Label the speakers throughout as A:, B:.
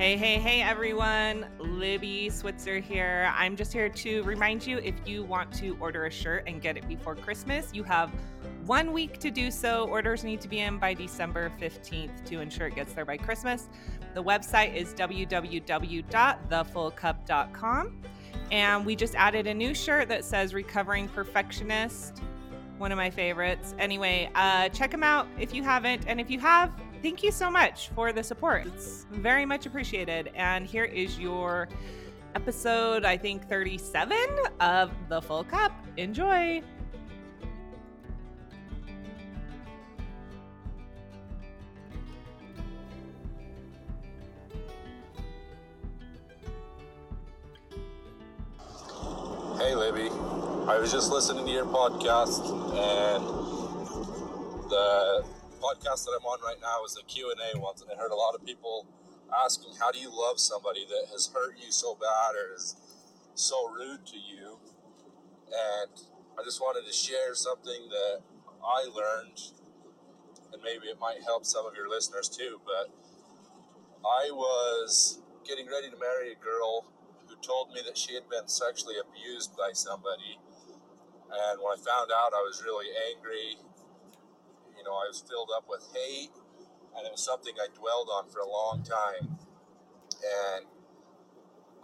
A: Hey, hey, hey, everyone. Libby Switzer here. I'm just here to remind you if you want to order a shirt and get it before Christmas, you have one week to do so. Orders need to be in by December 15th to ensure it gets there by Christmas. The website is www.thefullcup.com. And we just added a new shirt that says Recovering Perfectionist, one of my favorites. Anyway, uh, check them out if you haven't. And if you have, thank you so much for the support. It's very much appreciated. And here is your episode, I think 37 of The Full Cup. Enjoy.
B: Hey Libby, I was just listening to your podcast and the podcast that I'm on right now is the Q&A ones and I heard a lot of people asking how do you love somebody that has hurt you so bad or is so rude to you? And I just wanted to share something that I learned and maybe it might help some of your listeners too but I was getting ready to marry a girl who told me that she had been sexually abused by somebody. And when I found out I was really angry you know, I was filled up with hate, and it was something I dwelled on for a long time. And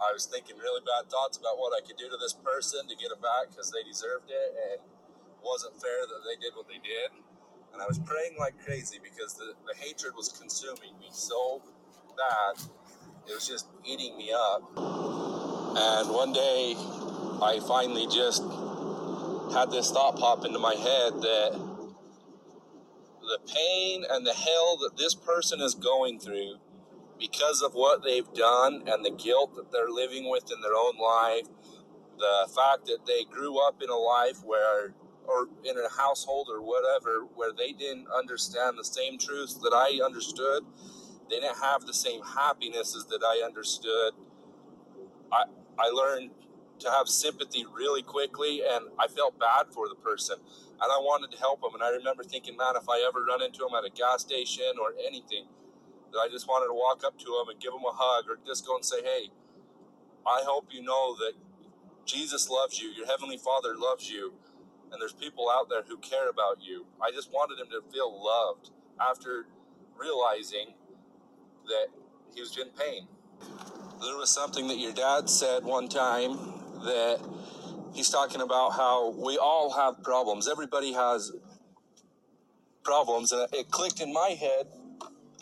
B: I was thinking really bad thoughts about what I could do to this person to get them back because they deserved it, and it wasn't fair that they did what they did. And I was praying like crazy because the, the hatred was consuming me so bad, it was just eating me up. And one day, I finally just had this thought pop into my head that the pain and the hell that this person is going through because of what they've done and the guilt that they're living with in their own life, the fact that they grew up in a life where, or in a household or whatever, where they didn't understand the same truths that I understood, they didn't have the same happinesses that I understood. I, I learned to have sympathy really quickly and I felt bad for the person and I wanted to help him. And I remember thinking, man, if I ever run into him at a gas station or anything, that I just wanted to walk up to him and give him a hug or just go and say, hey, I hope you know that Jesus loves you, your Heavenly Father loves you, and there's people out there who care about you. I just wanted him to feel loved after realizing that he was in pain. There was something that your dad said one time that he's talking about how we all have problems. Everybody has problems. And it clicked in my head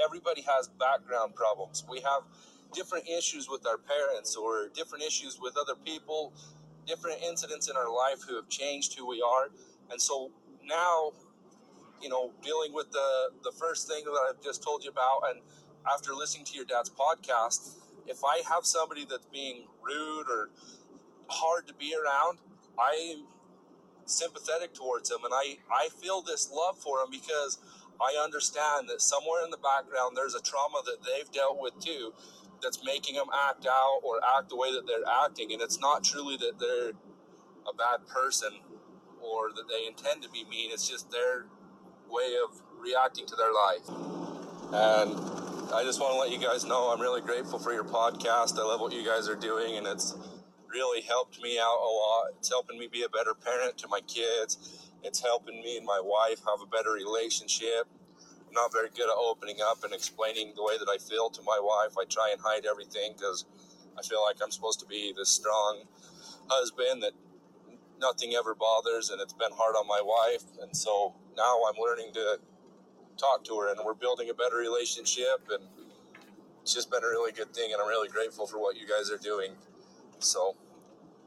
B: everybody has background problems. We have different issues with our parents or different issues with other people, different incidents in our life who have changed who we are. And so now, you know, dealing with the, the first thing that I've just told you about, and after listening to your dad's podcast, if I have somebody that's being rude or hard to be around, I'm sympathetic towards him and I, I feel this love for him because I understand that somewhere in the background there's a trauma that they've dealt with too that's making them act out or act the way that they're acting. And it's not truly that they're a bad person or that they intend to be mean, it's just their way of reacting to their life. And I just want to let you guys know I'm really grateful for your podcast. I love what you guys are doing, and it's really helped me out a lot. It's helping me be a better parent to my kids. It's helping me and my wife have a better relationship. I'm not very good at opening up and explaining the way that I feel to my wife. I try and hide everything because I feel like I'm supposed to be this strong husband that nothing ever bothers, and it's been hard on my wife. And so now I'm learning to talk to her, and we're building a better relationship. And it's just been a really good thing, and I'm really grateful for what you guys are doing. So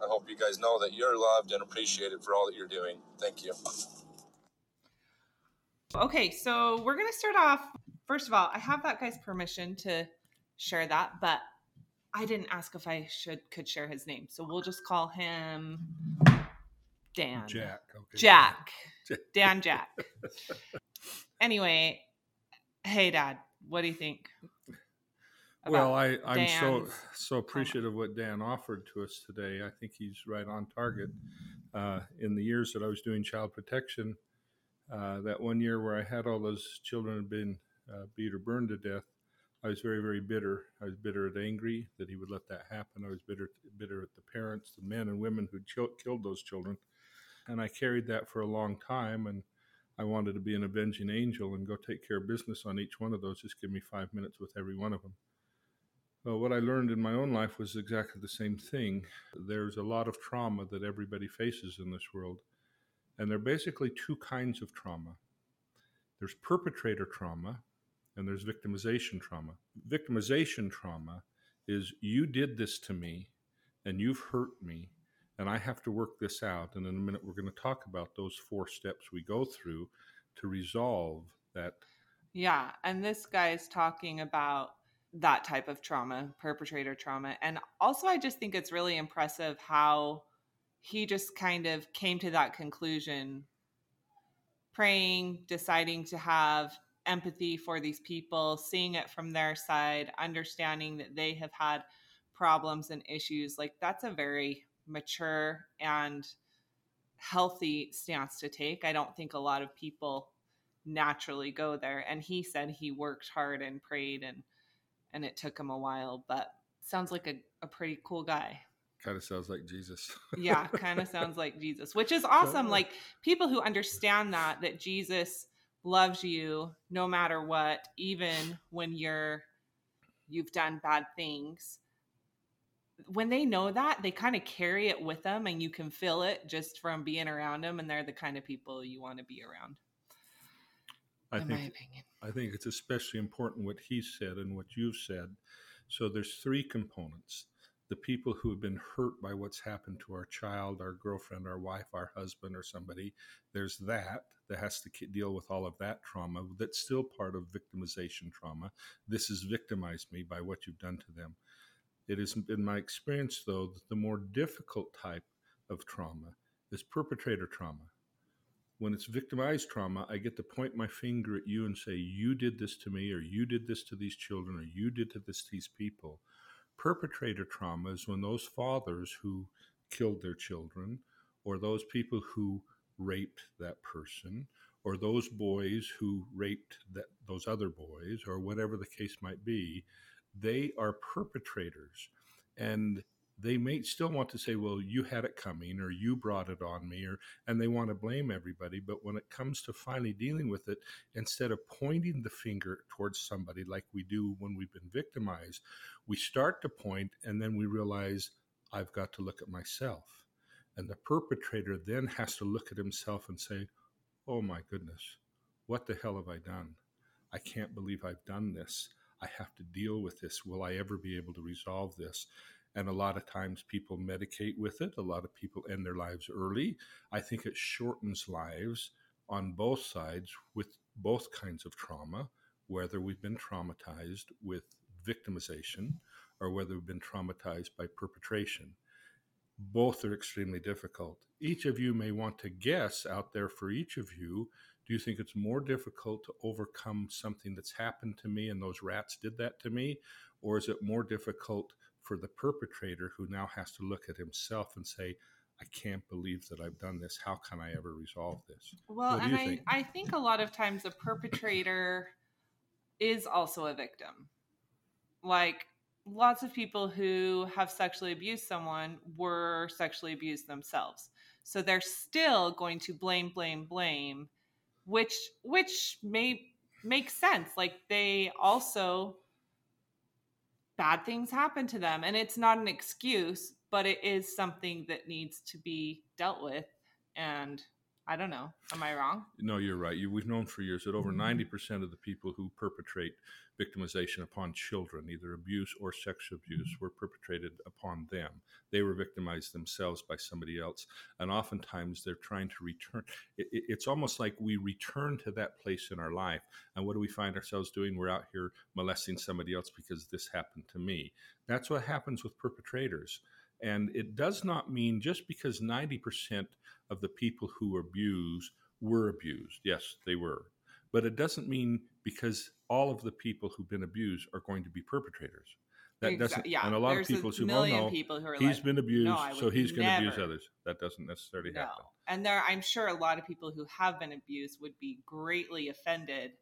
B: I hope you guys know that you're loved and appreciated for all that you're doing. Thank you.
A: Okay, so we're going to start off. First of all, I have that guy's permission to share that, but I didn't ask if I should could share his name. So we'll just call him Dan.
C: Jack. Okay.
A: Jack. Dan Jack. anyway, hey dad, what do you think?
C: Well, I, I'm so
A: Dan's
C: so appreciative of what Dan offered to us today. I think he's right on target. Uh, in the years that I was doing child protection, uh, that one year where I had all those children had been uh, beat or burned to death, I was very, very bitter. I was bitter and angry that he would let that happen. I was bitter, bitter at the parents, the men and women who killed those children, and I carried that for a long time. And I wanted to be an avenging angel and go take care of business on each one of those. Just give me five minutes with every one of them. Well, what I learned in my own life was exactly the same thing. There's a lot of trauma that everybody faces in this world, and there are basically two kinds of trauma. There's perpetrator trauma, and there's victimization trauma. Victimization trauma is you did this to me and you've hurt me and I have to work this out. And in a minute, we're going to talk about those four steps we go through to resolve that.
A: Yeah. And this guy is talking about that type of trauma, perpetrator trauma. And also, I just think it's really impressive how he just kind of came to that conclusion praying, deciding to have empathy for these people, seeing it from their side, understanding that they have had problems and issues. Like that's a very mature and healthy stance to take. I don't think a lot of people naturally go there. And he said he worked hard and prayed and and it took him a while, but sounds like a, a pretty cool guy.
C: Kind of sounds like Jesus.
A: yeah, kind of sounds like Jesus, which is awesome. Like people who understand that that Jesus loves you no matter what, even when you're you've done bad things. When they know that, they kind of carry it with them and you can feel it just from being around them and they're the kind of people you want to be around.
C: I think I think it's especially important what he said and what you've said. So there's three components the people who have been hurt by what's happened to our child, our girlfriend, our wife, our husband, or somebody. There's that that has to deal with all of that trauma. That's still part of victimization trauma. This has victimized me by what you've done to them. It has been my experience, though, that the more difficult type of trauma is perpetrator trauma. When it's victimized trauma, I get to point my finger at you and say, You did this to me, or you did this to these children, or you did to this to these people perpetrator trauma is when those fathers who killed their children, or those people who raped that person, or those boys who raped that, those other boys, or whatever the case might be, they are perpetrators. And they may still want to say, well, you had it coming or you brought it on me, or and they want to blame everybody. But when it comes to finally dealing with it, instead of pointing the finger towards somebody like we do when we've been victimized, we start to point and then we realize I've got to look at myself. And the perpetrator then has to look at himself and say, Oh my goodness, what the hell have I done? I can't believe I've done this. I have to deal with this. Will I ever be able to resolve this? And a lot of times people medicate with it. A lot of people end their lives early. I think it shortens lives on both sides with both kinds of trauma, whether we've been traumatized with victimization or whether we've been traumatized by perpetration. Both are extremely difficult. Each of you may want to guess out there for each of you do you think it's more difficult to overcome something that's happened to me and those rats did that to me? Or is it more difficult for the perpetrator who now has to look at himself and say, I can't believe that I've done this. How can I ever resolve this?
A: Well, and I, think? I think a lot of times the perpetrator is also a victim. Like lots of people who have sexually abused someone were sexually abused themselves. So they're still going to blame, blame, blame, which which may make sense. Like they also bad things happen to them and it's not an excuse but it is something that needs to be dealt with and i don't know am i wrong
C: no you're right you, we've known for years that over 90% mm-hmm. of the people who perpetrate victimization upon children, either abuse or sexual abuse, were perpetrated upon them. They were victimized themselves by somebody else. And oftentimes they're trying to return. It, it's almost like we return to that place in our life. And what do we find ourselves doing? We're out here molesting somebody else because this happened to me. That's what happens with perpetrators. And it does not mean just because 90% of the people who abuse were abused. Yes, they were. But it doesn't mean because all of the people who've been abused are going to be perpetrators. That exactly. doesn't, yeah. And a lot of people who well know people who are he's like, been abused, no, so he's going to abuse others. That doesn't necessarily no. happen.
A: And there, I'm sure a lot of people who have been abused would be greatly offended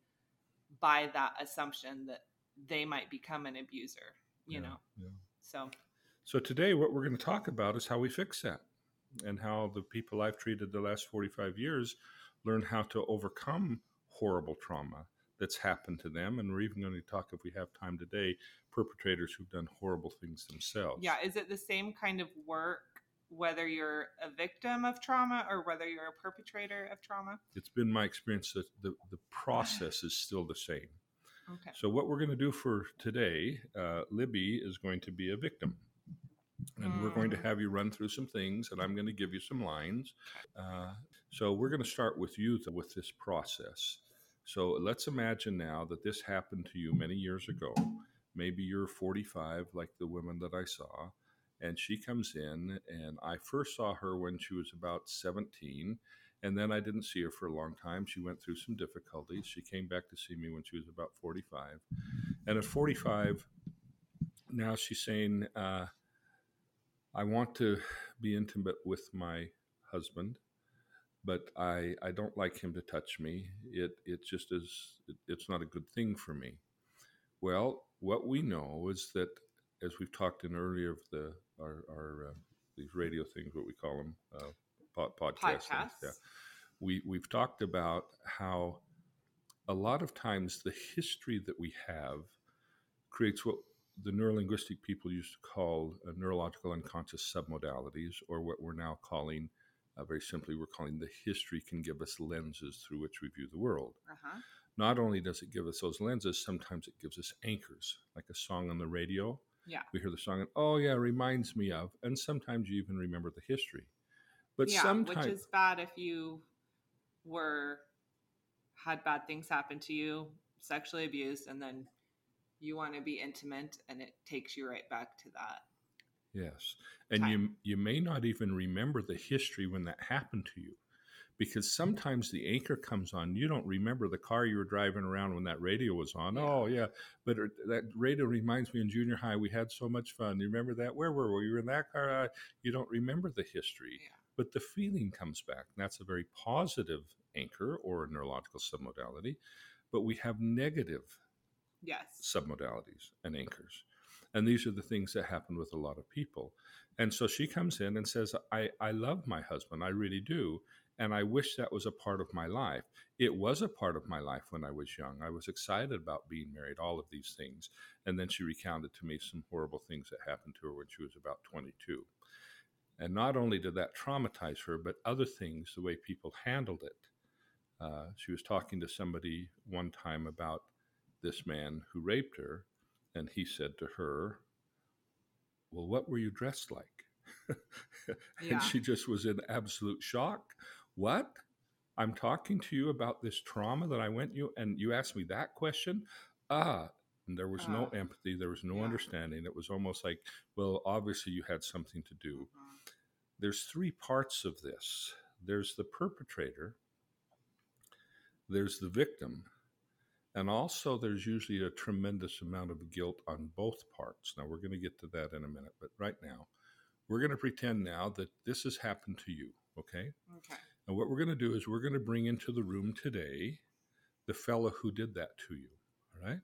A: by that assumption that they might become an abuser, you yeah, know? Yeah. So,
C: so today, what we're going to talk about is how we fix that and how the people I've treated the last 45 years learn how to overcome horrible trauma that's happened to them. And we're even going to talk, if we have time today, perpetrators who've done horrible things themselves.
A: Yeah. Is it the same kind of work whether you're a victim of trauma or whether you're a perpetrator of trauma?
C: It's been my experience that the, the process is still the same. Okay. So, what we're going to do for today, uh, Libby is going to be a victim. And mm. we're going to mm. have you run through some things, and I'm going to give you some lines. Uh, so, we're going to start with you with this process. So, let's imagine now that this happened to you many years ago. Maybe you're 45, like the women that I saw and she comes in and i first saw her when she was about 17 and then i didn't see her for a long time she went through some difficulties she came back to see me when she was about 45 and at 45 now she's saying uh, i want to be intimate with my husband but I, I don't like him to touch me. It it just is it, it's not a good thing for me. Well, what we know is that as we've talked in earlier of the our, our uh, these radio things, what we call them, uh, pod, podcasts. podcasts. Yeah, we we've talked about how a lot of times the history that we have creates what the neurolinguistic people used to call uh, neurological unconscious submodalities, or what we're now calling, uh, very simply, we're calling the history can give us lenses through which we view the world. Uh-huh. Not only does it give us those lenses, sometimes it gives us anchors, like a song on the radio
A: yeah.
C: We hear the song and oh yeah, reminds me of. And sometimes you even remember the history. But
A: yeah,
C: sometimes
A: which is bad if you were had bad things happen to you, sexually abused, and then you want to be intimate and it takes you right back to that.
C: Yes. And time. you you may not even remember the history when that happened to you because sometimes the anchor comes on. You don't remember the car you were driving around when that radio was on. Yeah. Oh, yeah. But that radio reminds me in junior high, we had so much fun. You remember that? Where were we? You were in that car. Uh, you don't remember the history. Yeah. But the feeling comes back. And that's a very positive anchor or a neurological submodality. But we have negative
A: yes.
C: submodalities and anchors. And these are the things that happen with a lot of people. And so she comes in and says, I, I love my husband. I really do. And I wish that was a part of my life. It was a part of my life when I was young. I was excited about being married, all of these things. And then she recounted to me some horrible things that happened to her when she was about 22. And not only did that traumatize her, but other things, the way people handled it. Uh, she was talking to somebody one time about this man who raped her, and he said to her, Well, what were you dressed like? and she just was in absolute shock. What? I'm talking to you about this trauma that I went you and you asked me that question? Ah, and there was uh, no empathy, there was no yeah. understanding. It was almost like, well, obviously you had something to do. Mm-hmm. There's three parts of this. There's the perpetrator, there's the victim, and also there's usually a tremendous amount of guilt on both parts. Now we're going to get to that in a minute, but right now, we're going to pretend now that this has happened to you, okay?
A: Okay.
C: And what we're going to do is we're going to bring into the room today the fellow who did that to you. All right?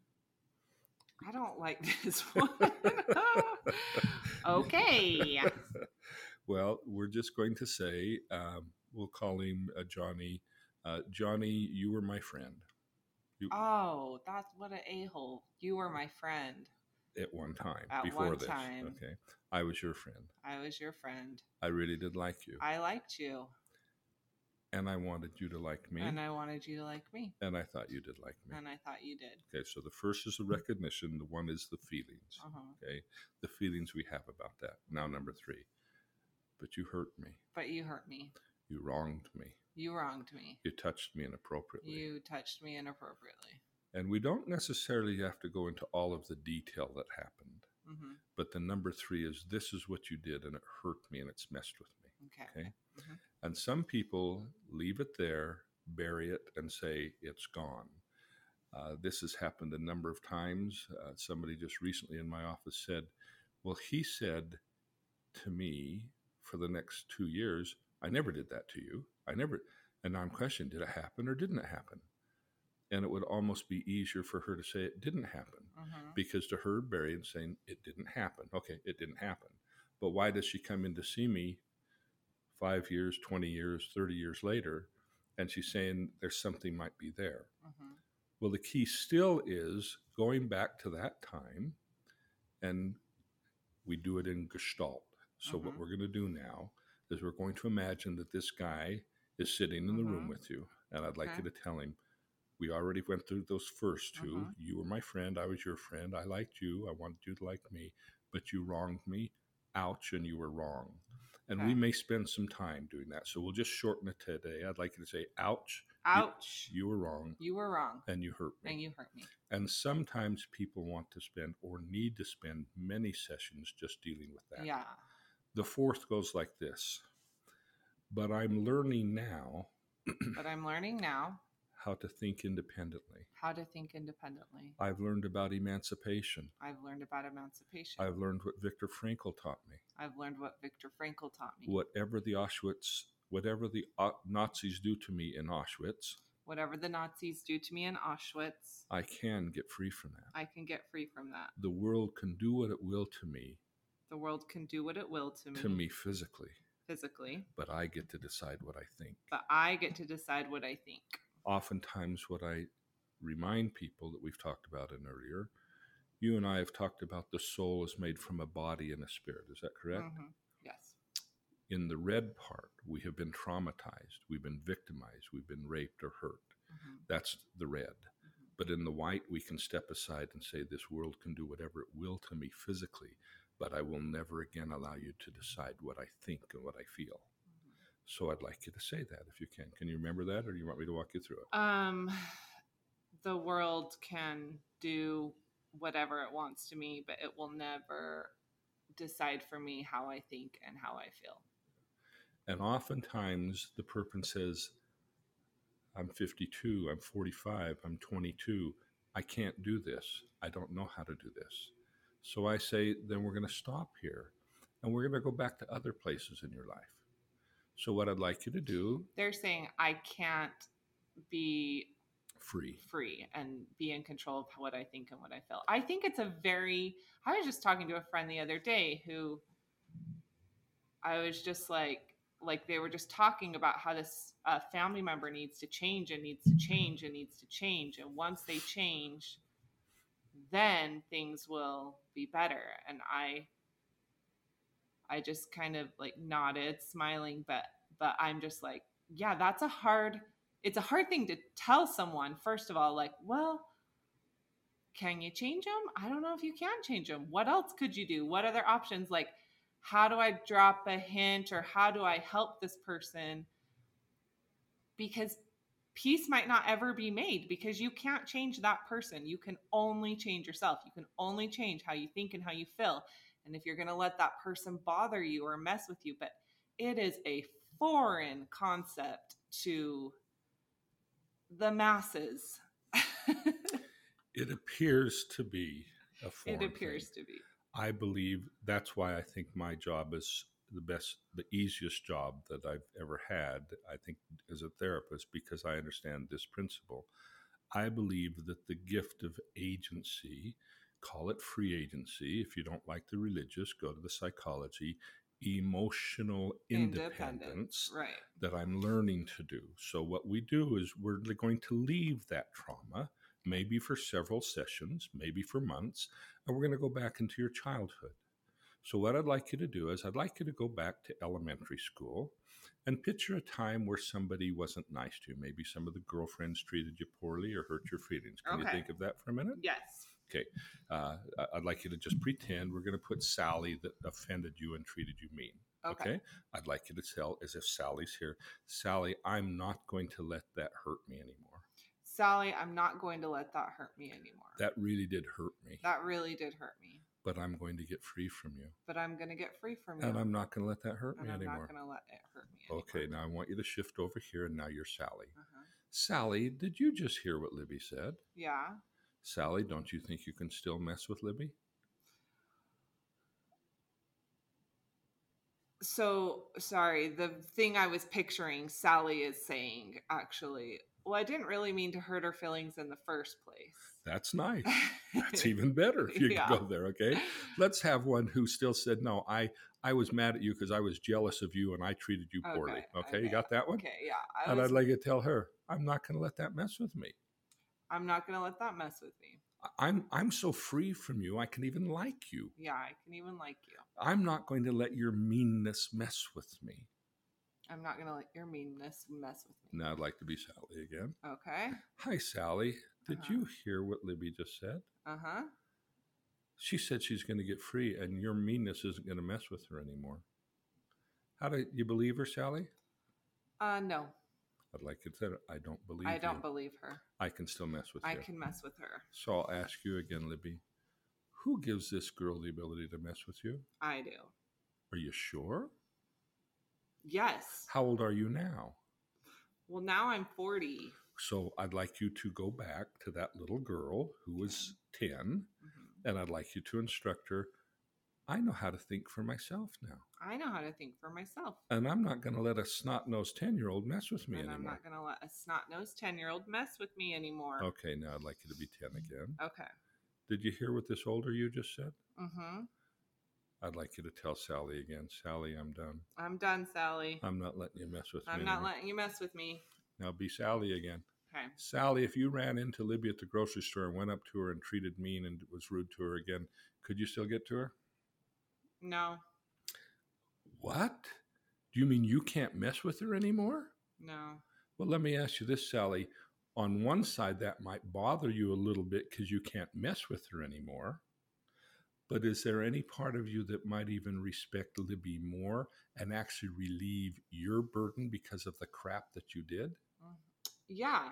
A: I don't like this one. okay.
C: well, we're just going to say um, we'll call him uh, Johnny. Uh, Johnny, you were my friend.
A: You, oh, that's what an a hole. You were my friend.
C: At one time. At before one this. time. Okay. I was your friend.
A: I was your friend.
C: I really did like you.
A: I liked you.
C: And I wanted you to like me.
A: And I wanted you to like me.
C: And I thought you did like me.
A: And I thought you did.
C: Okay, so the first is the recognition, the one is the feelings. Uh-huh. Okay, the feelings we have about that. Now, number three, but you hurt me.
A: But you hurt me.
C: You wronged me.
A: You wronged me.
C: You touched me inappropriately.
A: You touched me inappropriately.
C: And we don't necessarily have to go into all of the detail that happened. Mm-hmm. But the number three is this is what you did and it hurt me and it's messed with me.
A: Okay. okay? Mm-hmm.
C: And some people leave it there, bury it, and say it's gone. Uh, this has happened a number of times. Uh, somebody just recently in my office said, Well, he said to me for the next two years, I never did that to you. I never, and I'm questioning, did it happen or didn't it happen? And it would almost be easier for her to say it didn't happen
A: Mm-hmm.
C: because to her, bury, and saying it didn't happen. Okay, it didn't happen. But why does she come in to see me five years, 20 years, 30 years later? And she's saying there's something might be there.
A: Mm-hmm.
C: Well, the key still is going back to that time, and we do it in Gestalt. So, what
A: Mhm.
C: we're going to do now is we're going to imagine that this guy is sitting in the room
A: Mhm.
C: with you, and I'd like
A: Okay.
C: you to tell him, we already went through those first 2
A: Mhm.
C: You were my friend, I was your friend, I liked you, I wanted you to like me, but you wronged me. Ouch, and you were wrong. And we may spend some time doing that. So, we'll just shorten it today. I'd like you to say, ouch,
A: Ouch.
C: you were wrong,
A: You were wrong.
C: and you hurt me.
A: And you hurt me.
C: And sometimes people want to spend or need to spend many sessions just dealing with that.
A: Yeah.
C: The fourth goes like this But I'm learning now
A: But I'm learning now
C: how to think independently.
A: how to think independently.
C: I've learned about emancipation.
A: I've learned about emancipation.
C: I've learned what Viktor Frankl taught me.
A: I've learned what Viktor Frankl taught me.
C: Whatever the Auschwitz, whatever the Nazis do to me in Auschwitz,
A: Whatever the Nazis do to me in Auschwitz,
C: I can get free from that.
A: I can get free from that.
C: The world can do what it will to me,
A: The world can do what it will to me,
C: to me physically,
A: physically,
C: but I get to decide what I think.
A: but I get to decide what I think.
C: oftentimes what I remind people that we've talked about in earlier, you and I have talked about the soul is made from a body and a spirit. Is that correct?
A: Mhm. Yes.
C: In the red part, we have been traumatized, we've been victimized, we've been raped or hurt.
A: Mhm.
C: That's the red.
A: Mhm.
C: But in the white, we can step aside and say, This world can do whatever it will to me physically, but I will never again allow you to decide what I think and what I feel.
A: Mhm.
C: So I'd like you to say that if you can. Can you remember that, or do you want me to walk you through it?
A: Um, the world can do whatever it wants to me, but it will never decide for me how I think and how I feel.
C: And oftentimes the person says, I'm 52, I'm 45, I'm 22, I can't do this. I don't know how to do this. So I say, then we're going to stop here and we're going to go back to other places in your life. So, what I'd like you to do,
A: They're saying I can't be
C: free.
A: free and be in control of what I think and what I feel. I think it's a very, I was just talking to a friend the other day who I was just like, like they were just talking about how this uh, family member needs to change and needs to change and needs to change. And once they change, then things will be better. And I, I just kind of like nodded, smiling, but, but I'm just like, yeah, that's a hard, it's a hard thing to tell someone first of all like well can you change them i don't know if you can change them what else could you do? What other options? Like how do i drop a hint or how do i help this person? Because peace might not ever be made because you can't change that person you can only change yourself you can only change how you think and how you feel and if you're going to let that person bother you or mess with you but it is a foreign concept to the masses.
C: It appears to be a foreign
A: it appears
C: thing.
A: to be.
C: I believe that's why I think my job is the best, the easiest job that I've ever had. I think as a therapist, because I understand this principle. I believe that the gift of agency, call it free agency. If you don't like the religious, go to the psychology, emotional independence
A: Right.
C: that I'm learning to do. So, what we do is we're going to leave that trauma, maybe for several sessions, maybe for months, and we're going to go back into your childhood. So, what I'd like you to do is, I'd like you to go back to elementary school and picture a time where somebody wasn't nice to you. Maybe some of the girlfriends treated you poorly or hurt your feelings. Can you think of that for a minute?
A: Yes.
C: Uh, I- I'd like you to just pretend we're going to put Sally that offended you and treated you mean.
A: Okay.
C: Okay. I'd like you to tell as if Sally's here. Sally, I'm not going to let that hurt me anymore.
A: Sally, I'm not going to let that hurt me anymore.
C: That really did hurt me.
A: that really did hurt me.
C: But I'm going to get free from you.
A: But I'm going to get free from you.
C: And I'm not going to let that hurt
A: And
C: me
A: I'm
C: anymore.
A: not going to let it hurt me anymore.
C: Okay, now I want you to shift over here and now you're Sally.
A: Uh-huh.
C: Sally, did you just hear what Libby said?
A: Yeah.
C: Sally, don't you think you can still mess with Libby?
A: So sorry. The thing I was picturing Sally is saying actually Well, I didn't really mean to hurt her feelings in the first place.
C: That's nice. That's even better if you yeah. go there. Okay. Let's have one who still said, no, I, I was mad at you because I was jealous of you and I treated you poorly. Okay. okay. okay. You got that one?
A: Okay. Yeah.
C: I and was... I'd like to tell her, I'm not going to let that mess with me.
A: I'm not going to let that mess with me.
C: I'm I'm so free from you. I can even like you.
A: Yeah, I can even like you.
C: I'm not going to let your meanness mess with me.
A: I'm not going to let your meanness mess with me.
C: Now I'd like to be Sally again.
A: Okay.
C: Hi, Sally. Did uh-huh. you hear what Libby just said?
A: Uh huh.
C: She said she's going to get free and your meanness isn't going to mess with her anymore. How do you believe her, Sally?
A: Uh, no.
C: I'd like to say, I don't believe her.
A: I don't
C: you.
A: believe her.
C: I can still mess with her.
A: I
C: you.
A: can mess with her.
C: So I'll ask you again, Libby. Who gives this girl the ability to mess with you?
A: I do.
C: Are you sure?
A: Yes.
C: How old are you now?
A: Well, now I'm 40.
C: So I'd like you to go back to that little girl who was 10, mm-hmm. and I'd like you to instruct her. I know how to think for myself now.
A: I know how to think for myself.
C: And I'm not going to let a snot nosed 10 year old mess with me
A: and
C: anymore.
A: I'm not going to let a snot nosed 10 year old mess with me anymore.
C: Okay, now I'd like you to be 10 again.
A: Okay.
C: Did you hear what this older you just said?
A: Mm hmm.
C: I'd like you to tell Sally again, Sally, I'm done.
A: I'm done, Sally.
C: I'm not letting you mess with
A: I'm
C: me.
A: I'm not anymore. letting you mess with me.
C: Now be Sally again.
A: Okay.
C: Sally, if you ran into Libby at the grocery store and went up to her and treated mean and was rude to her again, could you still get to her?
A: No.
C: What? Do you mean you can't mess with her anymore?
A: No.
C: Well, let me ask you this, Sally. On one side, that might bother you a little bit because you can't mess with her anymore. But is there any part of you that might even respect Libby more and actually relieve your burden because of the crap that you did? Mm-hmm.
A: Yeah.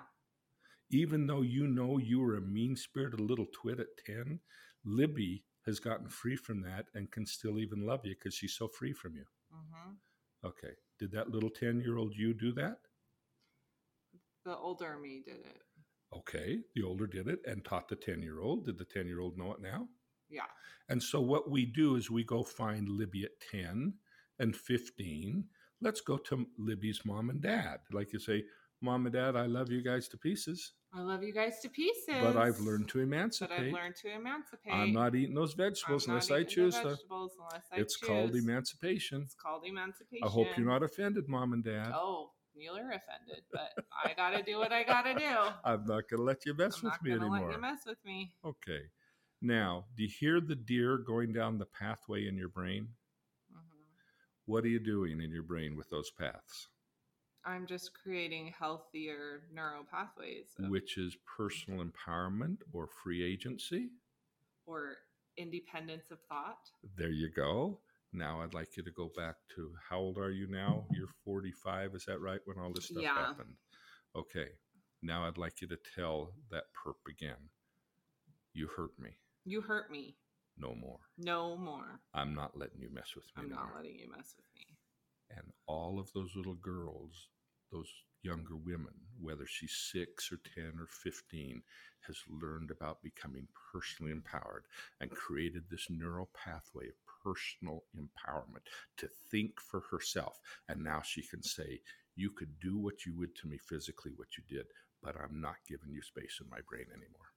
C: Even though you know you were a mean spirited little twit at 10, Libby has gotten free from that and can still even love you because she's so free from you.
A: Mm-hmm.
C: Okay. Did that little 10 year old you do that?
A: The older me did it.
C: Okay. The older did it and taught the 10 year old. Did the 10 year old know it now?
A: Yeah.
C: And so what we do is we go find Libby at 10 and 15. Let's go to Libby's mom and dad. Like you say, Mom and Dad, I love you guys to pieces.
A: I love you guys to pieces.
C: But I've learned to emancipate.
A: But I've learned to emancipate.
C: I'm not eating those vegetables unless I choose
A: I
C: it's
A: choose.
C: called emancipation.
A: It's called emancipation.
C: I hope you're not offended, Mom and Dad.
A: Oh, you're offended, but I gotta do what I gotta do.
C: I'm not gonna let you mess
A: I'm
C: with me anymore.
A: Let you mess with me.
C: Okay. Now, do you hear the deer going down the pathway in your brain?
A: Mm-hmm.
C: What are you doing in your brain with those paths?
A: I'm just creating healthier neural pathways.
C: Which is personal empowerment or free agency?
A: Or independence of thought.
C: There you go. Now I'd like you to go back to how old are you now? You're 45, is that right? When all this stuff
A: yeah.
C: happened. Okay. Now I'd like you to tell that perp again. You hurt me.
A: You hurt me.
C: No more.
A: No more.
C: I'm not letting you mess with me.
A: I'm
C: anymore.
A: not letting you mess with me
C: and all of those little girls, those younger women, whether she's six or 10 or 15, has learned about becoming personally empowered and created this neural pathway of personal empowerment to think for herself. And now she can say, You could do what you would to me physically, what you did, but I'm not giving you space in my brain anymore.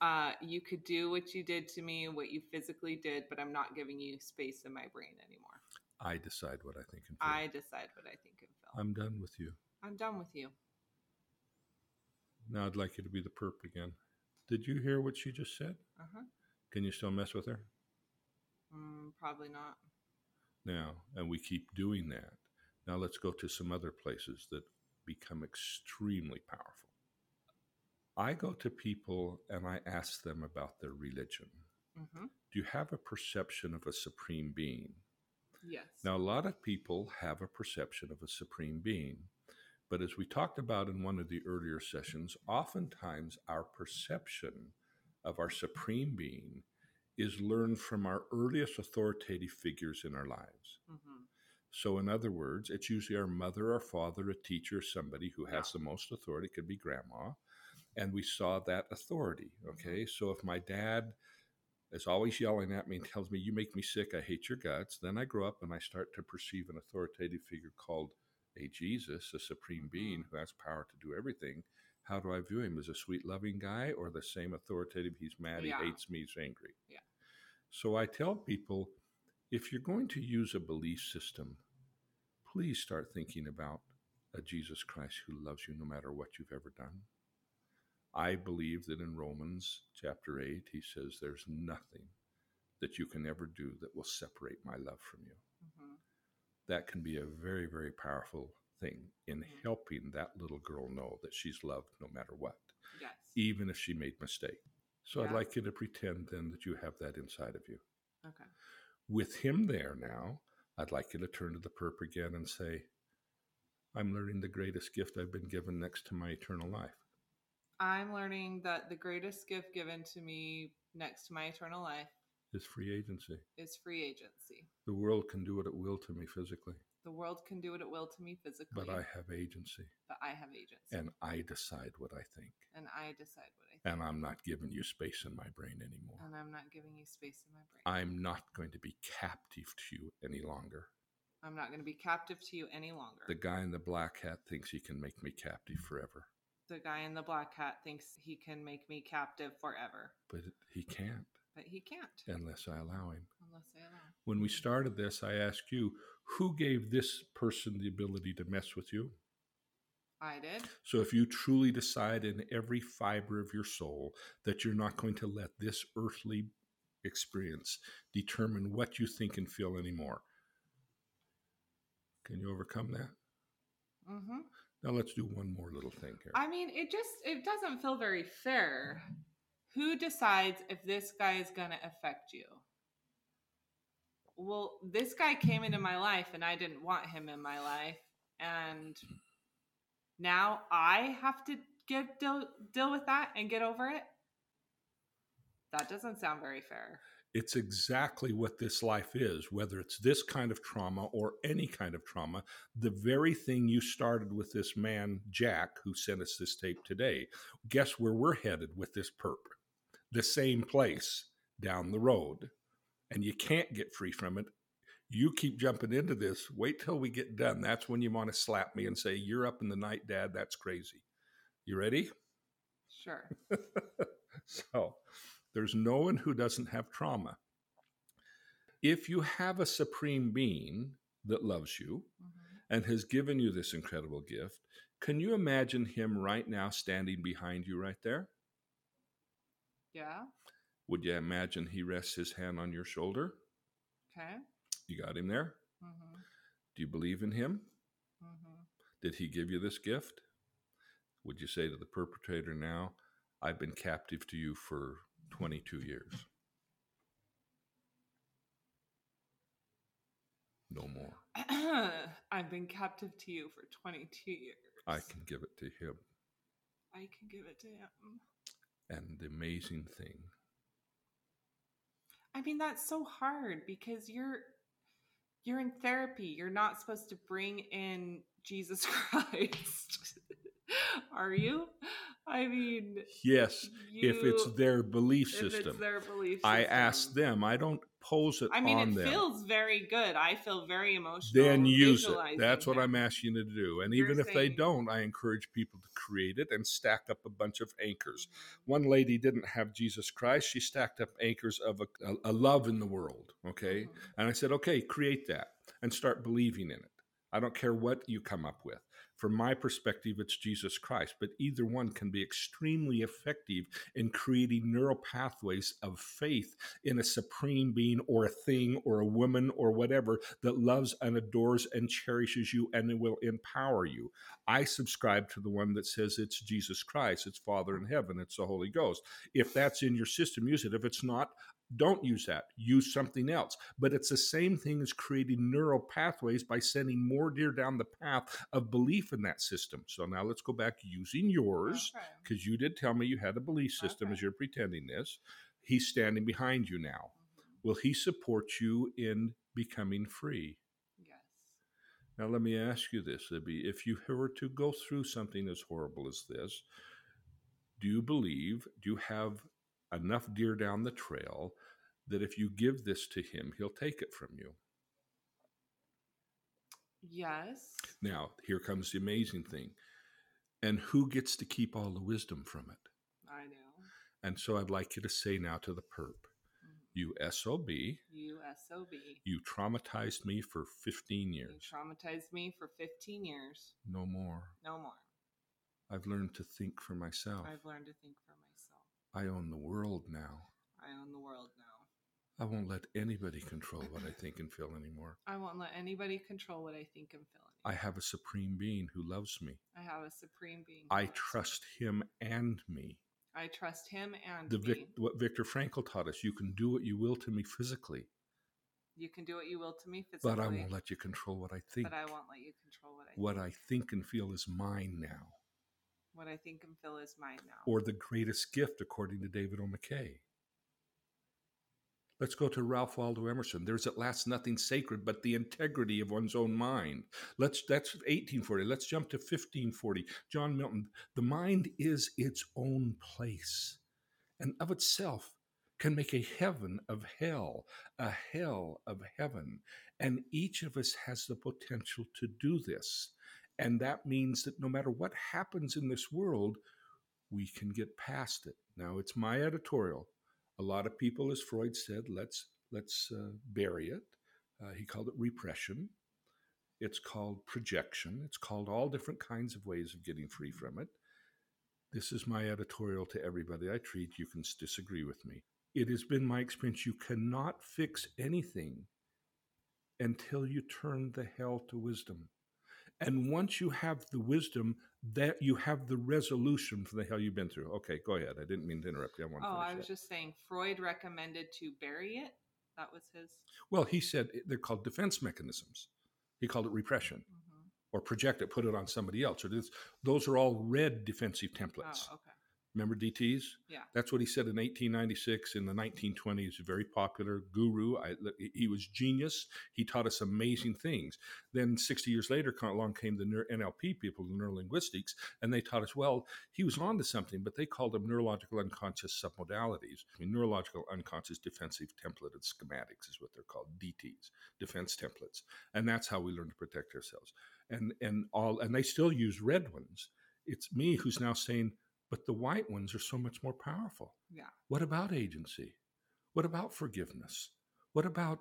A: Uh, you could do what you did to me, what you physically did, but I'm not giving you space in my brain anymore.
C: I decide what I think and feel.
A: I decide what I think and feel.
C: I'm done with you.
A: I'm done with you.
C: Now I'd like you to be the perp again. Did you hear what she just said?
A: Uh huh.
C: Can you still mess with her?
A: Mm, probably not.
C: Now, and we keep doing that. Now let's go to some other places that become extremely powerful. I go to people and I ask them about their religion.
A: Mm-hmm.
C: Do you have a perception of a supreme being?
A: Yes.
C: Now, a lot of people have a perception of a supreme being. But as we talked about in one of the earlier sessions, oftentimes our perception of our supreme being is learned from our earliest authoritative figures in our lives.
A: Mm-hmm.
C: So, in other words, it's usually our mother, our father, a teacher, somebody who has yeah. the most authority, it could be grandma. And we saw that authority. Okay. Mm-hmm. So, if my dad is always yelling at me and tells me, You make me sick. I hate your guts. Then I grow up and I start to perceive an authoritative figure called a Jesus, a supreme being who has power to do everything, how do I view him? As a sweet, loving guy or the same authoritative? He's mad,
A: Yeah.
C: he hates me, he's angry.
A: Yeah.
C: So I tell people if you're going to use a belief system, please start thinking about a Jesus Christ who loves you no matter what you've ever done. I believe that in Romans chapter 8, he says, There's nothing that you can ever do that will separate my love from you.
A: Mhm.
C: That can be a very, very powerful thing in
A: Mhm.
C: helping that little girl know that she's loved no matter what,
A: Yes.
C: even if she made a mistake. So I'd like you to pretend then that you have that inside of you.
A: Okay.
C: With him there now, I'd like you to turn to the perp again and say, I'm learning the greatest gift I've been given next to my eternal life.
A: I'm learning that the greatest gift given to me next to my eternal life
C: Is free agency.
A: is free agency.
C: The world can do what it will to me physically,
A: The world can do what it will to me physically,
C: but I have agency
A: but I have agency.
C: and I decide what I think.
A: and I decide what I think.
C: And I'm not giving you space in my brain anymore.
A: and I'm not giving you space in my brain.
C: I'm not going to be captive to you any longer.
A: I'm not going to be captive to you any longer.
C: The guy in the black hat thinks he can make me captive forever,
A: the guy in the black hat thinks he can make me captive forever,
C: but he can't
A: but he can't
C: unless I allow him.
A: unless I allow.
C: When we started this, I asked you, who gave this person the ability to mess with you?
A: I did.
C: So if you truly decide in every fiber of your soul that you're not going to let this earthly experience determine what you think and feel anymore, can you overcome that?
A: hmm
C: Now let's do one more little thing here.
A: I mean, it just it doesn't feel very fair. Who decides if this guy is going to affect you? Well, this guy came into my life and I didn't want him in my life and now I have to get deal, deal with that and get over it. That doesn't sound very fair.
C: It's exactly what this life is, whether it's this kind of trauma or any kind of trauma. The very thing you started with this man, Jack, who sent us this tape today. Guess where we're headed with this perp? The same place down the road. And you can't get free from it. You keep jumping into this. Wait till we get done. That's when you want to slap me and say, You're up in the night, Dad. That's crazy. You ready?
A: Sure.
C: so there's no one who doesn't have trauma. If you have a supreme being that loves you
A: Mhm.
C: and has given you this incredible gift, can you imagine him right now standing behind you right there?
A: Yeah.
C: Would you imagine he rests his hand on your shoulder?
A: Okay.
C: You got him there?
A: hmm
C: Do you believe in him?
A: hmm
C: Did he give you this gift? Would you say to the perpetrator now, I've been captive to you for 22 years? No more.
A: I've been captive to you for 22 years.
C: I can give it to him.
A: I can give it to him.
C: And the amazing thing,
A: I mean, that's so hard because you're you're in therapy. You're not supposed to bring in Jesus Christ. Are you? I mean,
C: yes, if it's their belief system,
A: their belief
C: I ask them. I don't pose it
A: I mean, it
C: them.
A: feels very good. I feel very emotional.
C: then use it. That's what. I'm asking you to do. And
A: You're
C: even if they don't, I encourage people to create it and stack up a bunch of anchors. One lady didn't have Jesus Christ. She stacked up anchors of a, a, a love in the world. Okay.
A: Mhm.
C: And I said, okay, create that and start believing in it. I don't care what you come up with. From my perspective, it's Jesus Christ, but either one can be extremely effective in creating neural pathways of faith in a supreme being or a thing or a woman or whatever that loves and adores and cherishes you and will empower you. I subscribe to the one that says it's Jesus Christ, it's Father in heaven, it's the Holy Ghost. If that's in your system, use it. If it's not, don't use that. Use something else. But it's the same thing as creating neural pathways by sending more deer down the path of belief in that system. So now let's go back using yours,
A: Okay.
C: because you did tell me you had a belief system as you're pretending this. He's standing behind you now.
A: Mhm.
C: Will he support you in becoming free?
A: Yes.
C: Now, let me ask you this, Libby. If you were to go through something as horrible as this, do you believe, do you have enough deer down the trail that if you give this to him, he'll take it from you?
A: Yes.
C: Now, here comes the amazing thing. And who gets to keep all the wisdom from it?
A: I know.
C: And so I'd like you to say now to the perp, mm-hmm. you SOB.
A: You SOB.
C: You traumatized me for 15 years.
A: You traumatized me for 15 years.
C: No more.
A: No more.
C: I've learned to think for myself.
A: I've learned to think for myself.
C: I own the world now.
A: I own the world now.
C: I won't let anybody control what I think and feel anymore.
A: I won't let anybody control what I think and feel
C: anymore. I have a supreme being who loves me.
A: I have a supreme being.
C: I trust me. him and me.
A: I trust him and
C: the Vic, what Viktor Frankl taught us: you can do what you will to me physically.
A: You can do what you will to me physically.
C: But I won't let you control what I think.
A: But I won't let you control what I.
C: What think. I think and feel is mine now.
A: What I think and feel is mine now.
C: Or the greatest gift, according to David O. McKay. Let's go to Ralph Waldo Emerson. There's at last nothing sacred but the integrity of one's own mind. Let's that's 1840. Let's jump to 1540. John Milton. The mind is its own place, and of itself can make a heaven of hell, a hell of heaven. And each of us has the potential to do this. And that means that no matter what happens in this world, we can get past it. Now, it's my editorial. A lot of people, as Freud said, let's let's uh, bury it. Uh, he called it repression. It's called projection. It's called all different kinds of ways of getting free from it. This is my editorial to everybody I treat. You can disagree with me. It has been my experience you cannot fix anything until you turn the hell to wisdom. And once you have the wisdom, that you have the resolution for the hell you've been through. Okay, go ahead. I didn't mean to interrupt you.
A: I oh, I was that. just saying Freud recommended to bury it. That was his.
C: Well, he said they're called defense mechanisms. He called it repression mm-hmm. or project it, put it on somebody else. Or this, those are all red defensive templates.
A: Oh, okay.
C: Remember DTs?
A: Yeah.
C: That's what he said in 1896. In the 1920s, very popular guru. I, he was genius. He taught us amazing things. Then 60 years later, along came the NLP people, the neurolinguistics, and they taught us, well, he was on to something, but they called them neurological unconscious submodalities. I mean, neurological unconscious defensive templated schematics is what they're called, DTs, defense templates. And that's how we learn to protect ourselves. And, and all, and they still use red ones. It's me who's now saying, but the white ones are so much more powerful.
A: Yeah.
C: What about agency? What about forgiveness? What about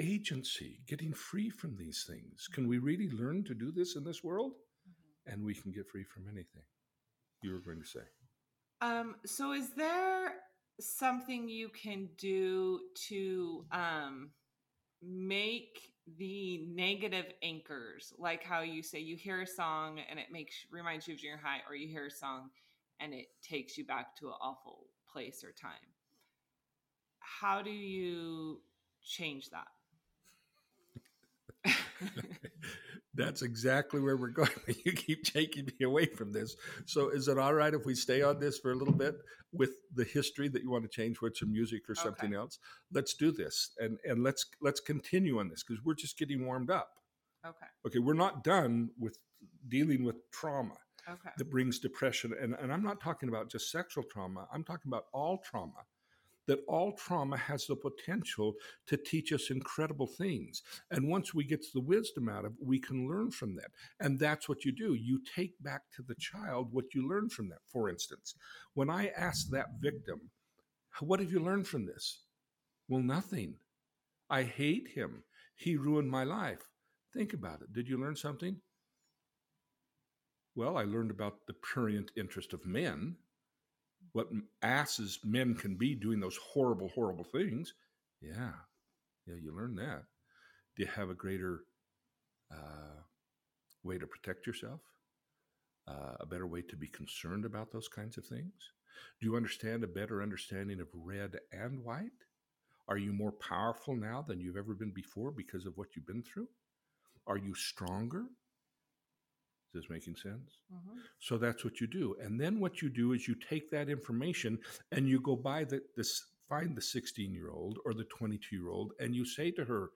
C: agency, getting free from these things? Can we really learn to do this in this world? Mm-hmm. And we can get free from anything. You were going to say.
A: Um, so is there something you can do to um, make the negative anchors like how you say you hear a song and it makes reminds you of junior high or you hear a song and it takes you back to an awful place or time. How do you change that?
C: That's exactly where we're going. You keep taking me away from this. So, is it all right if we stay on this for a little bit with the history that you want to change, with some music or something okay. else? Let's do this, and and let's let's continue on this because we're just getting warmed up.
A: Okay.
C: Okay, we're not done with dealing with trauma
A: okay.
C: that brings depression. And, and I'm not talking about just sexual trauma, I'm talking about all trauma. That all trauma has the potential to teach us incredible things. And once we get the wisdom out of it, we can learn from that. And that's what you do. You take back to the child what you learned from that. For instance, when I asked that victim, What have you learned from this? Well, nothing. I hate him. He ruined my life. Think about it. Did you learn something? Well, I learned about the prurient interest of men, what asses men can be doing those horrible, horrible things. Yeah, yeah, you learn that. Do you have a greater uh, way to protect yourself? Uh, a better way to be concerned about those kinds of things? Do you understand a better understanding of red and white? Are you more powerful now than you've ever been before because of what you've been through? Are you stronger? Is this making sense? Mm-hmm. So that's what you do. And then what you do is you take that information and you go by the this find the 16 year old or the 22 year old and you say to her,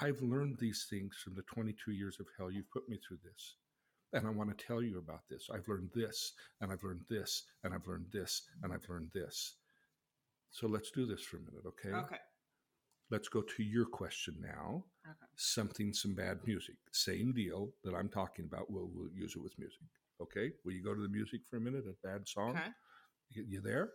C: I've learned these things from the 22 years of hell you've put me through this. And I want to tell you about this. I've learned this, and I've learned this, and I've learned this, and I've learned this. So let's do this for a minute, okay?
A: Okay.
C: Let's go to your question now. Okay. Something, some bad music. Same deal that I'm talking about. We'll, we'll use it with music. Okay. Will you go to the music for a minute? A bad song? Okay. You, you there?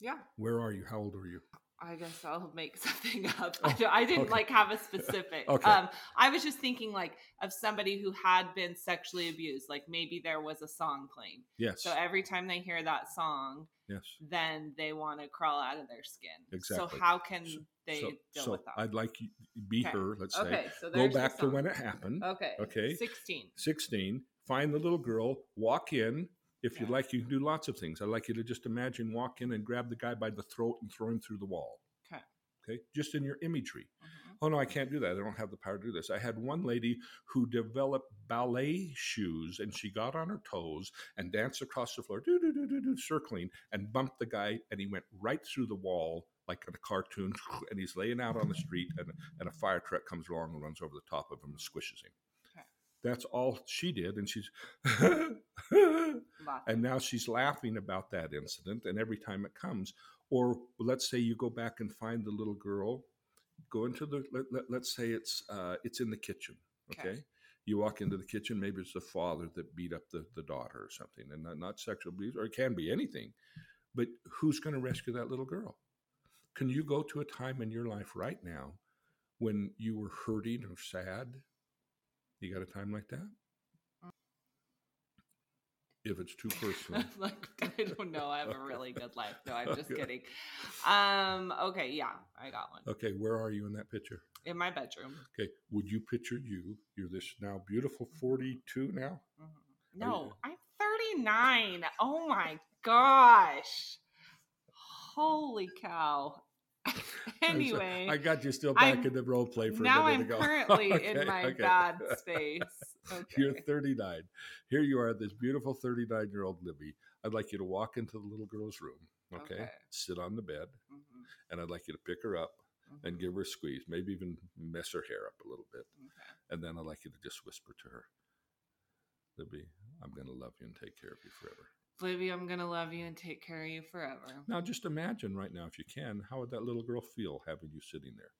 A: Yeah.
C: Where are you? How old are you?
A: I guess I'll make something up. Oh, I, didn't okay. like have a specific. okay. Um, I was just thinking like of somebody who had been sexually abused. Like maybe there was a song playing.
C: Yes.
A: So every time they hear that song,
C: yes,
A: then they want to crawl out of their skin.
C: Exactly.
A: So how can so, they so, deal
C: so
A: with that?
C: I'd like you be okay. her. Let's okay, say. So go back to when it happened.
A: Okay.
C: Okay.
A: Sixteen.
C: Sixteen. Find the little girl. Walk in if okay. you'd like, you can do lots of things. I'd like you to just imagine walk in and grab the guy by the throat and throw him through the wall.
A: Okay.
C: Okay. Just in your imagery. Mm-hmm. Oh, no, I can't do that. I don't have the power to do this. I had one lady who developed ballet shoes and she got on her toes and danced across the floor, do, do, do, do, do, circling and bumped the guy and he went right through the wall like in a cartoon and he's laying out on the street and, and a fire truck comes along and runs over the top of him and squishes him. Okay. That's all she did. And she's, and now she's laughing about that incident. And every time it comes, or let's say you go back and find the little girl, go into the, let, let, us say it's, uh, it's in the kitchen. Okay? okay. You walk into the kitchen, maybe it's the father that beat up the, the daughter or something, and not, not sexual abuse, or it can be anything. But who's going to rescue that little girl? Can you go to a time in your life right now when you were hurting or sad you got a time like that? If it's too personal.
A: like I don't know. I have a really good life. No, I'm just okay. kidding. Um, okay, yeah, I got one.
C: Okay, where are you in that picture?
A: In my bedroom.
C: Okay. Would you picture you? You're this now beautiful 42 now?
A: Mm-hmm. No, you... I'm 39. Oh my gosh. Holy cow. anyway,
C: I got you still back I'm, in the role play for
A: now.
C: I'm
A: ago. currently okay, in my okay. bad space.
C: Okay. You're 39. Here you are, this beautiful 39 year old Libby. I'd like you to walk into the little girl's room. Okay, okay. sit on the bed, mm-hmm. and I'd like you to pick her up mm-hmm. and give her a squeeze. Maybe even mess her hair up a little bit, and then I'd like you to just whisper to her, Libby, I'm going to love you and take care of you forever.
A: Libby, I'm gonna love you and take care of you forever.
C: Now, just imagine right now, if you can, how would that little girl feel having you sitting there?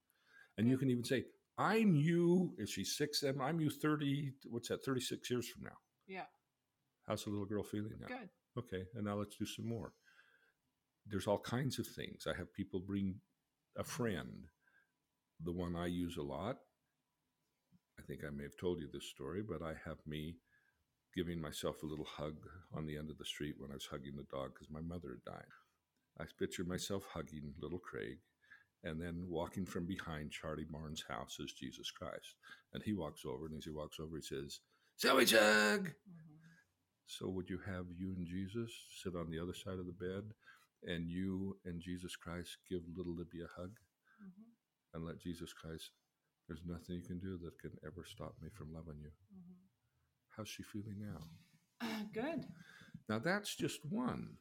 C: And you can even say, "I'm you." if she's six? Seven? I'm you. Thirty? What's that? Thirty six years from now.
A: Yeah.
C: How's the little girl feeling now?
A: Good.
C: Okay, and now let's do some more. There's all kinds of things. I have people bring a friend. The one I use a lot. I think I may have told you this story, but I have me giving myself a little hug on the end of the street when I was hugging the dog because my mother had died. I picture myself hugging little Craig and then walking from behind Charlie Barnes' house is Jesus Christ. And he walks over, and as he walks over, he says, Sandwich hug! Mm-hmm. So, would you have you and Jesus sit on the other side of the bed and you and Jesus Christ give little Libby a hug mm-hmm. and let Jesus Christ, there's nothing you can do that can ever stop me from loving you? Mm-hmm. How's she feeling now?
A: Uh, good.
C: Now, that's just one.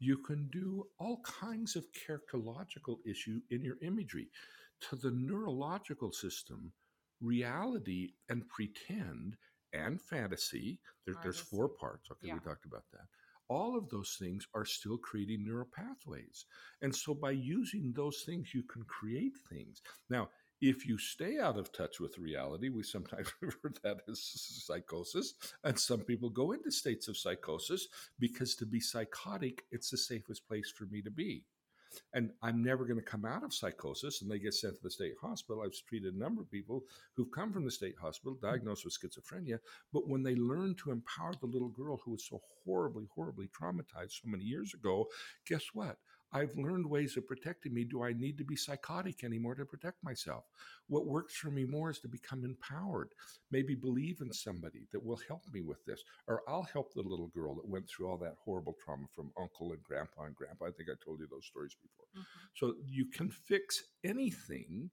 C: You can do all kinds of characterological issue in your imagery. To the neurological system, reality and pretend and fantasy, there, there's four parts. Okay, yeah. we talked about that. All of those things are still creating neural pathways. And so by using those things, you can create things. Now, if you stay out of touch with reality, we sometimes refer to that as psychosis. And some people go into states of psychosis because to be psychotic, it's the safest place for me to be. And I'm never going to come out of psychosis. And they get sent to the state hospital. I've treated a number of people who've come from the state hospital hmm. diagnosed with schizophrenia. But when they learn to empower the little girl who was so horribly, horribly traumatized so many years ago, guess what? I've learned ways of protecting me. Do I need to be psychotic anymore to protect myself? What works for me more is to become empowered, maybe believe in somebody that will help me with this, or I'll help the little girl that went through all that horrible trauma from uncle and grandpa and grandpa. I think I told you those stories before. Mm-hmm. So you can fix anything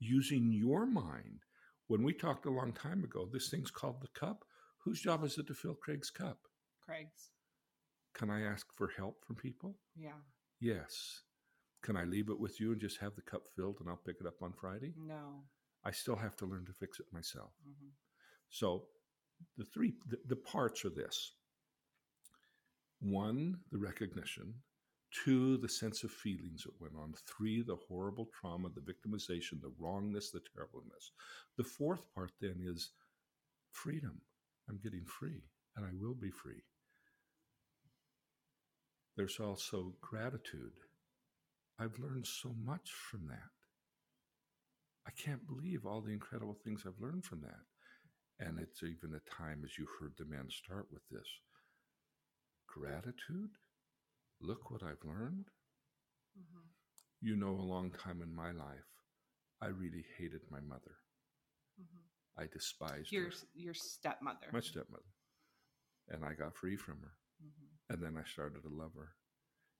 C: using your mind. When we talked a long time ago, this thing's called the cup. Whose job is it to fill Craig's cup?
A: Craig's.
C: Can I ask for help from people?
A: Yeah.
C: Yes. Can I leave it with you and just have the cup filled and I'll pick it up on Friday?
A: No.
C: I still have to learn to fix it myself. Mm-hmm. So the three the, the parts are this. One, the recognition. Two, the sense of feelings that went on. Three, the horrible trauma, the victimization, the wrongness, the terribleness. The fourth part then is freedom. I'm getting free, and I will be free. There's also gratitude. I've learned so much from that. I can't believe all the incredible things I've learned from that. And it's even a time, as you heard the man start with this gratitude. Look what I've learned. Mm-hmm. You know, a long time in my life, I really hated my mother. Mm-hmm. I despised
A: your
C: her.
A: your stepmother.
C: My stepmother, and I got free from her, mm-hmm. And then I started to love her.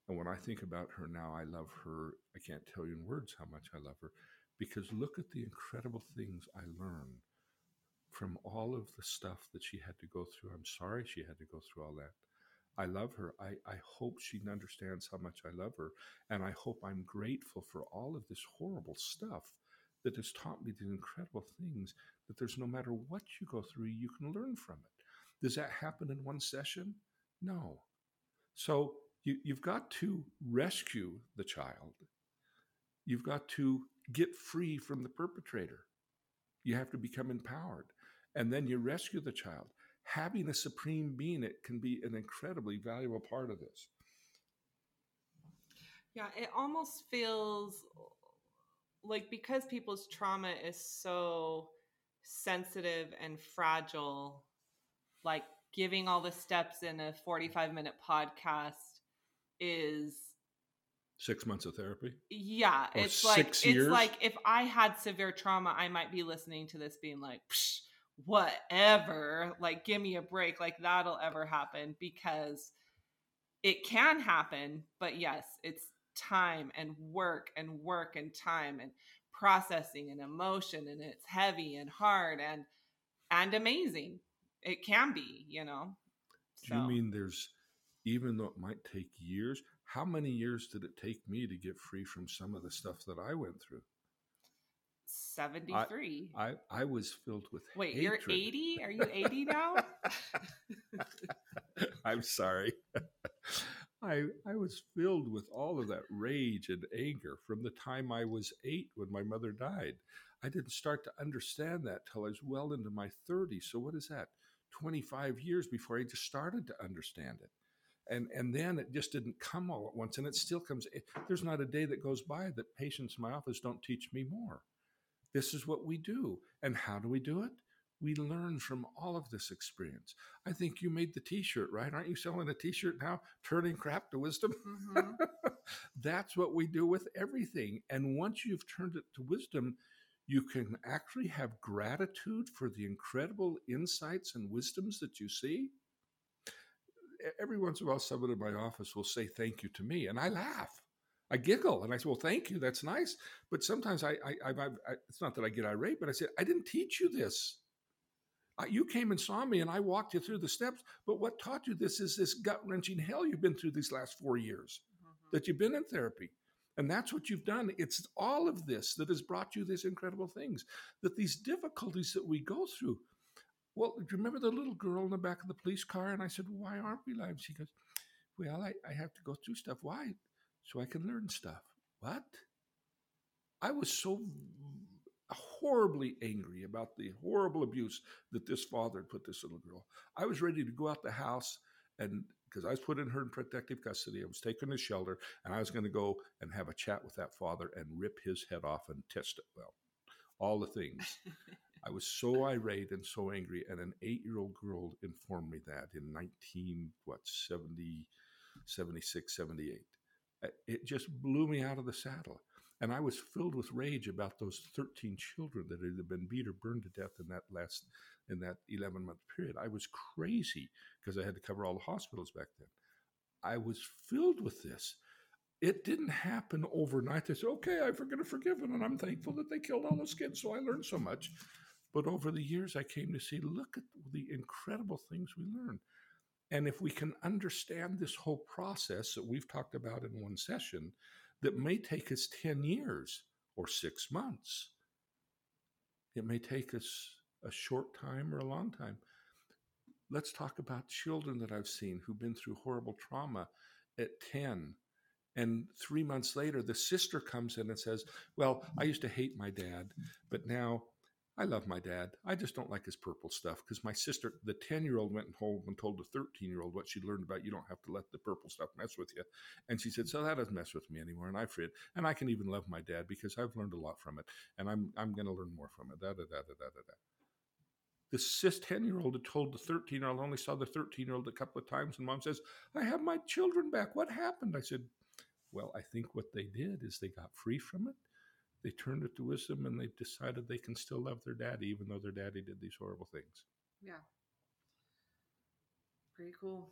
C: And when I think about her now, I love her. I can't tell you in words how much I love her, because look at the incredible things I learned from all of the stuff that she had to go through. I'm sorry she had to go through all that. I love her. I, I hope she understands how much I love her. And I hope I'm grateful for all of this horrible stuff that has taught me the incredible things that there's no matter what you go through, you can learn from it. Does that happen in one session? No. So you, you've got to rescue the child. You've got to get free from the perpetrator. You have to become empowered. And then you rescue the child. Having a supreme being, it can be an incredibly valuable part of this.
A: Yeah, it almost feels like because people's trauma is so sensitive and fragile, like giving all the steps in a 45 minute podcast is
C: six months of therapy
A: yeah or it's like years? it's like if i had severe trauma i might be listening to this being like whatever like give me a break like that'll ever happen because it can happen but yes it's time and work and work and time and processing and emotion and it's heavy and hard and and amazing it can be you know
C: do you mean there's even though it might take years how many years did it take me to get free from some of the stuff that I went through?
A: 73.
C: I, I, I was filled with
A: Wait, hatred. you're 80? Are you 80 now?
C: I'm sorry. I I was filled with all of that rage and anger from the time I was 8 when my mother died. I didn't start to understand that till I was well into my 30s. So what is that? 25 years before I just started to understand it. And and then it just didn't come all at once and it still comes there's not a day that goes by that patients in my office don't teach me more. This is what we do. And how do we do it? We learn from all of this experience. I think you made the t-shirt right? Aren't you selling a t-shirt now turning crap to wisdom? Mm-hmm. that's what we do with everything. And once you've turned it to wisdom you can actually have gratitude for the incredible insights and wisdoms that you see every once in a while, someone in my office will say thank you to me, and I laugh. I giggle and I say, "Well, thank you. That's nice." But sometimes I, I, I, I it's not that I get irate, but I say, "I didn't teach you this. you came and saw me, and I walked you through the steps. But what taught you this is this gut wrenching hell you've been through these last four years mm-hmm. that you've been in therapy." And that's what you've done. It's all of this that has brought you these incredible things, that these difficulties that we go through, well, do you remember the little girl in the back of the police car? And I said, Why aren't we live? She goes, Well, I, I have to go through stuff. Why? So I can learn stuff. What? I was so horribly angry about the horrible abuse that this father put this little girl. I was ready to go out the house and because I was put in her in protective custody, I was taken to shelter, and I was going to go and have a chat with that father and rip his head off and test it. Well, all the things. I was so irate and so angry, and an eight-year-old girl informed me that in 19 what 70, 76, 78. It just blew me out of the saddle, and I was filled with rage about those 13 children that had been beat or burned to death in that last in that 11 month period. I was crazy because I had to cover all the hospitals back then. I was filled with this. It didn't happen overnight. They said, okay, I've forgiven, forgiven, and I'm thankful that they killed all those kids. So I learned so much. But over the years, I came to see look at the incredible things we learn. And if we can understand this whole process that we've talked about in one session, that may take us 10 years or six months, it may take us a short time or a long time. Let's talk about children that I've seen who've been through horrible trauma at 10 And three months later, the sister comes in and says, Well, I used to hate my dad, but now I love my dad. I just don't like his purple stuff because my sister, the 10 year old, went home and told the 13 year old what she learned about you don't have to let the purple stuff mess with you. And she said, So that doesn't mess with me anymore. And I feel And I can even love my dad because I've learned a lot from it. And I'm, I'm going to learn more from it. Da, da, da, da, da, da. The cis 10 year old had told the 13 year old, only saw the 13 year old a couple of times. And mom says, I have my children back. What happened? I said, Well, I think what they did is they got free from it they turned it to wisdom and they've decided they can still love their daddy even though their daddy did these horrible things.
A: Yeah. Pretty cool.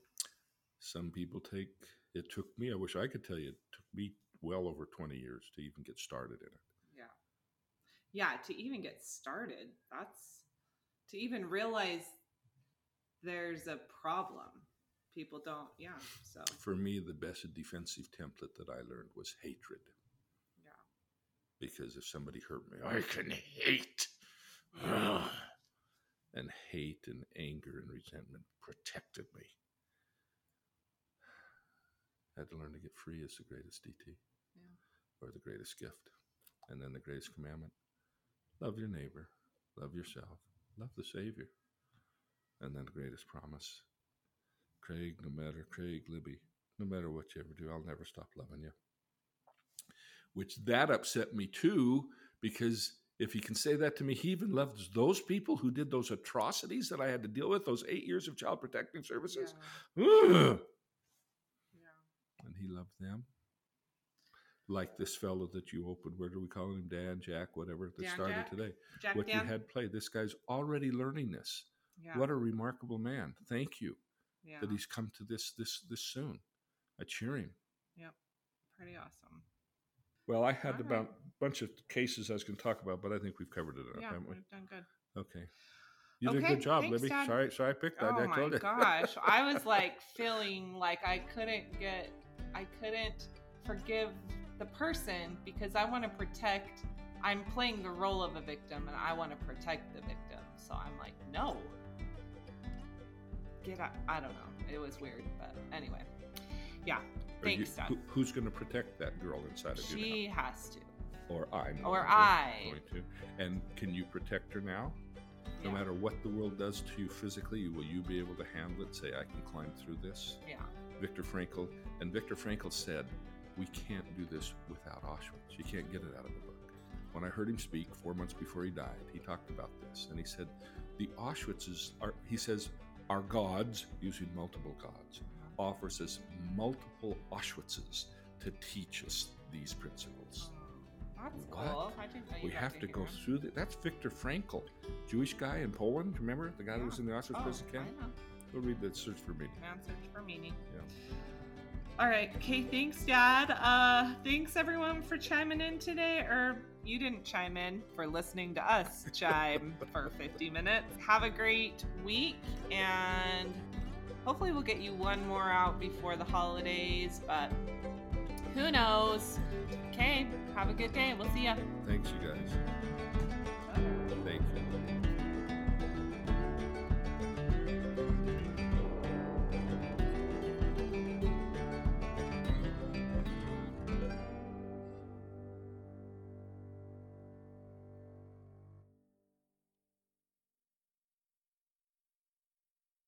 C: Some people take it took me, I wish I could tell you, it took me well over 20 years to even get started in it.
A: Yeah. Yeah, to even get started, that's to even realize there's a problem. People don't, yeah. So
C: for me, the best defensive template that I learned was hatred because if somebody hurt me, I can hate. and hate and anger and resentment protected me. I had to learn to get free is the greatest DT yeah. or the greatest gift. And then the greatest commandment love your neighbor, love yourself, love the Savior. And then the greatest promise Craig, no matter, Craig, Libby, no matter what you ever do, I'll never stop loving you which that upset me too, because if he can say that to me, he even loves those people who did those atrocities that I had to deal with, those eight years of child protective services. Yeah. yeah. And he loved them. Like this fellow that you opened, where do we call him? Dan, Jack, whatever, that Dan, started Jack. today. Jack what Dan? you had played. This guy's already learning this. Yeah. What a remarkable man. Thank you yeah. that he's come to this this this soon. I cheer him.
A: Yep. Pretty awesome.
C: Well, I had All about right. a bunch of cases I was going to talk about, but I think we've covered it enough,
A: yeah,
C: haven't we?
A: We've done good.
C: Okay. You okay, did a good job, thanks, Libby. Dad. Sorry, sorry I picked that.
A: Oh I my gosh, I was like feeling like I couldn't get, I couldn't forgive the person because I want to protect. I'm playing the role of a victim, and I want to protect the victim. So I'm like, no, get out. I don't know. It was weird, but anyway, yeah. Thanks, you,
C: who, who's going to protect that girl inside of
A: you? She has to.
C: Or I'm.
A: Or I.
C: Going to. And can you protect her now? No yeah. matter what the world does to you physically, will you be able to handle it? Say, I can climb through this?
A: Yeah.
C: Viktor Frankl. And Viktor Frankl said, We can't do this without Auschwitz. You can't get it out of the book. When I heard him speak four months before he died, he talked about this. And he said, The Auschwitzes are, he says, are gods, using multiple gods offers us multiple Auschwitzes to teach us these principles.
A: That's what? cool.
C: we have to go through that. That's Viktor Frankl, Jewish guy in Poland. Remember the guy yeah. that was in the Auschwitz oh, prison camp? Go read the Search for Meaning.
A: Man, Search for Meaning. Yeah. All right. Okay. Thanks, Dad. Uh, thanks everyone for chiming in today. Or you didn't chime in for listening to us chime for 50 minutes. Have a great week and Hopefully, we'll get you one more out before the holidays, but who knows? Okay, have a good day. We'll see ya.
C: Thanks, you guys.